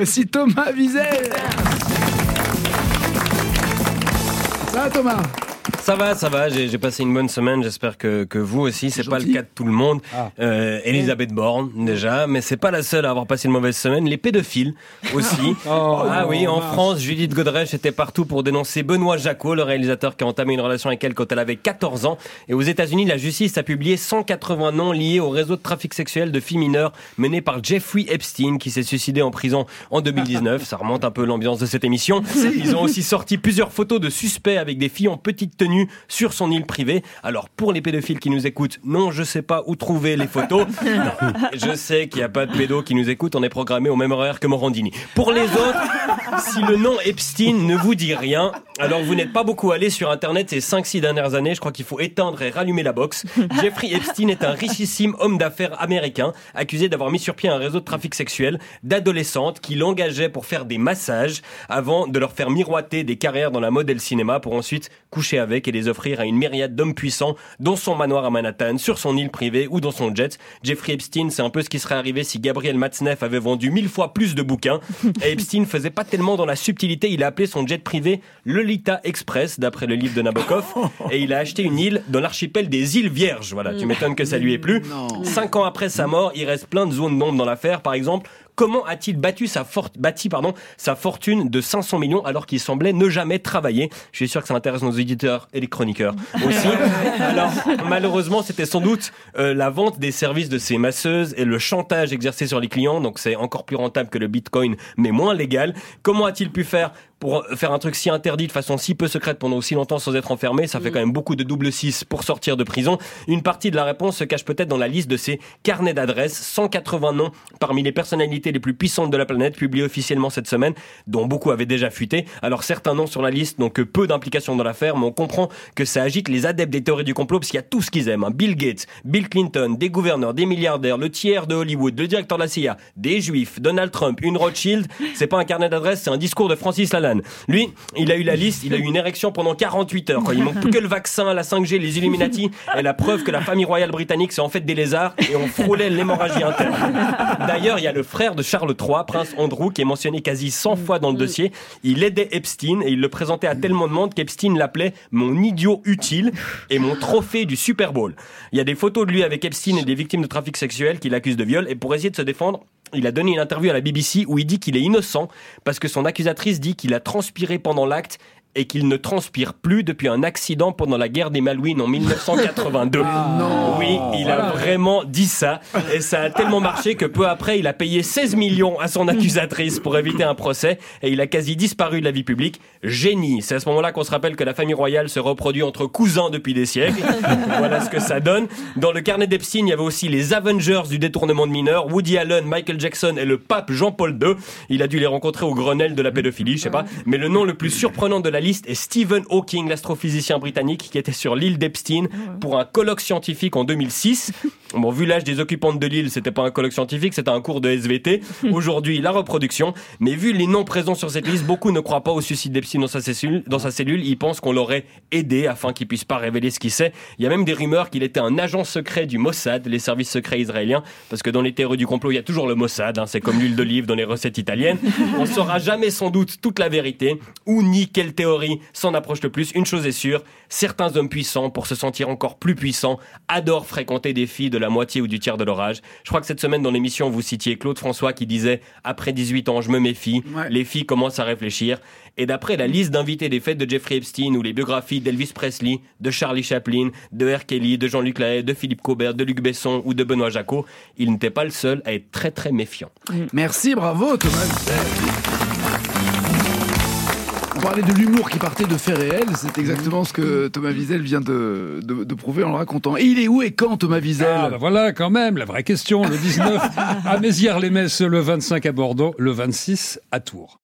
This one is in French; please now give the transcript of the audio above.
Voici Thomas Wiesel. Ça va Thomas Ça va, ça va. J'ai passé une bonne semaine. J'espère que, que vous aussi. C'est pas le cas de tout le monde. Ah. Euh, Elisabeth Borne déjà, mais c'est pas la seule à avoir passé une mauvaise semaine. Les pédophiles aussi. Oh, ah oui, en. France, Judith Godrèche était partout pour dénoncer Benoît Jacot, le réalisateur qui a entamé une relation avec elle quand elle avait 14 ans. Et aux États-Unis, la justice a publié 180 noms liés au réseau de trafic sexuel de filles mineures mené par Jeffrey Epstein, qui s'est suicidé en prison en 2019. Ça remonte un peu l'ambiance de cette émission. Ils ont aussi sorti plusieurs photos de suspects avec des filles en petite tenue sur son île privée. Alors pour les pédophiles qui nous écoutent, non, je sais pas où trouver les photos. Je sais qu'il n'y a pas de pédos qui nous écoutent. On est programmé au même horaire que Morandini. Pour les autres, si le nom Epstein ne vous dit rien, alors vous n'êtes pas beaucoup allé sur Internet ces 5-6 dernières années. Je crois qu'il faut éteindre et rallumer la box. Jeffrey Epstein est un richissime homme d'affaires américain accusé d'avoir mis sur pied un réseau de trafic sexuel d'adolescentes qui l'engageaient pour faire des massages avant de leur faire miroiter des carrières dans la mode et le cinéma pour ensuite coucher avec et les offrir à une myriade d'hommes puissants dans son manoir à Manhattan, sur son île privée ou dans son jet. Jeffrey Epstein, c'est un peu ce qui serait arrivé si Gabriel Matzneff avait vendu mille fois plus de bouquins. Et Epstein faisait pas tellement dans la subtilité, il a appelé son jet privé Lolita Express, d'après le livre de Nabokov, et il a acheté une île dans l'archipel des îles Vierges. Voilà, tu m'étonnes que ça lui ait plu. Non. Cinq ans après sa mort, il reste plein de zones d'ombre dans l'affaire. Par exemple, comment a-t-il battu sa bâti pardon, sa fortune de 500 millions alors qu'il semblait ne jamais travailler? Je suis sûr que ça intéresse nos éditeurs et les chroniqueurs aussi. Alors, malheureusement, c'était sans doute euh, la vente des services de ces masseuses et le chantage exercé sur les clients. Donc, c'est encore plus rentable que le bitcoin, mais moins légal. Comment a-t-il pu faire pour faire un truc si interdit de façon si peu secrète pendant aussi longtemps sans être enfermé, ça fait quand même beaucoup de double 6 pour sortir de prison. Une partie de la réponse se cache peut-être dans la liste de ces carnets d'adresses, 180 noms parmi les personnalités les plus puissantes de la planète publiés officiellement cette semaine, dont beaucoup avaient déjà fuité. Alors certains noms sur la liste n'ont que peu d'implication dans l'affaire, mais on comprend que ça agite les adeptes des théories du complot parce qu'il y a tout ce qu'ils aiment. hein. Bill Gates, Bill Clinton, des gouverneurs, des milliardaires, le tiers de Hollywood, le directeur de la CIA, des juifs, Donald Trump, une Rothschild. C'est pas un carnet d'adresses, c'est un discours de Francis Lalanne. Lui, il a eu la liste, il a eu une érection pendant 48 heures. Il manque plus que le vaccin, la 5G, les Illuminati et la preuve que la famille royale britannique c'est en fait des lézards et on frôlait l'hémorragie interne. D'ailleurs, il y a le frère de Charles III, prince Andrew, qui est mentionné quasi 100 fois dans le dossier. Il aidait Epstein et il le présentait à tellement de monde qu'Epstein l'appelait mon idiot utile et mon trophée du Super Bowl. Il y a des photos de lui avec Epstein et des victimes de trafic sexuel qu'il accuse de viol et pour essayer de se défendre, il a donné une interview à la BBC où il dit qu'il est innocent parce que son accusatrice dit qu'il a transpiré pendant l'acte et qu'il ne transpire plus depuis un accident pendant la guerre des Malouines en 1982. non. Oui, il a vraiment dit ça et ça a tellement marché que peu après, il a payé 16 millions à son accusatrice pour éviter un procès et il a quasi disparu de la vie publique. Génie. C'est à ce moment-là qu'on se rappelle que la famille royale se reproduit entre cousins depuis des siècles. voilà ce que ça donne. Dans le carnet d'Epstein, il y avait aussi les Avengers du détournement de mineurs, Woody Allen, Michael Jackson et le pape Jean-Paul II. Il a dû les rencontrer au Grenelle de la pédophilie, je sais pas. Mais le nom le plus surprenant de la est Stephen Hawking, l'astrophysicien britannique qui était sur l'île d'Epstein pour un colloque scientifique en 2006. Bon, vu l'âge des occupantes de l'île, c'était pas un colloque scientifique, c'était un cours de SVT. Aujourd'hui, la reproduction. Mais vu les noms présents sur cette liste, beaucoup ne croient pas au suicide d'Epstein dans sa cellule. Dans sa cellule, ils pensent qu'on l'aurait aidé afin qu'il puisse pas révéler ce qu'il sait. Il y a même des rumeurs qu'il était un agent secret du Mossad, les services secrets israéliens, parce que dans les théories du complot, il y a toujours le Mossad. hein, c'est comme l'huile d'olive dans les recettes italiennes. On saura jamais sans doute toute la vérité ou ni quelle théorie s'en approche le plus. Une chose est sûre, certains hommes puissants, pour se sentir encore plus puissants, adorent fréquenter des filles de la moitié ou du tiers de leur âge. Je crois que cette semaine dans l'émission, vous citiez Claude François qui disait après 18 ans, je me méfie. Ouais. Les filles commencent à réfléchir. Et d'après la liste d'invités des fêtes de Jeffrey Epstein ou les biographies d'Elvis Presley, de Charlie Chaplin, de R. Kelly, de Jean-Luc Lahaye, de Philippe Cobert, de Luc Besson ou de Benoît Jacot, il n'était pas le seul à être très très méfiant. Merci, bravo Thomas. On parlait de l'humour qui partait de faits réels, c'est exactement ce que Thomas Wiesel vient de, de- de prouver en le racontant. Et il est où et quand Thomas Wiesel Ah, bah voilà, quand même, la vraie question. Le 19 à Mézières-les-Messes, le 25 à Bordeaux, le 26 à Tours.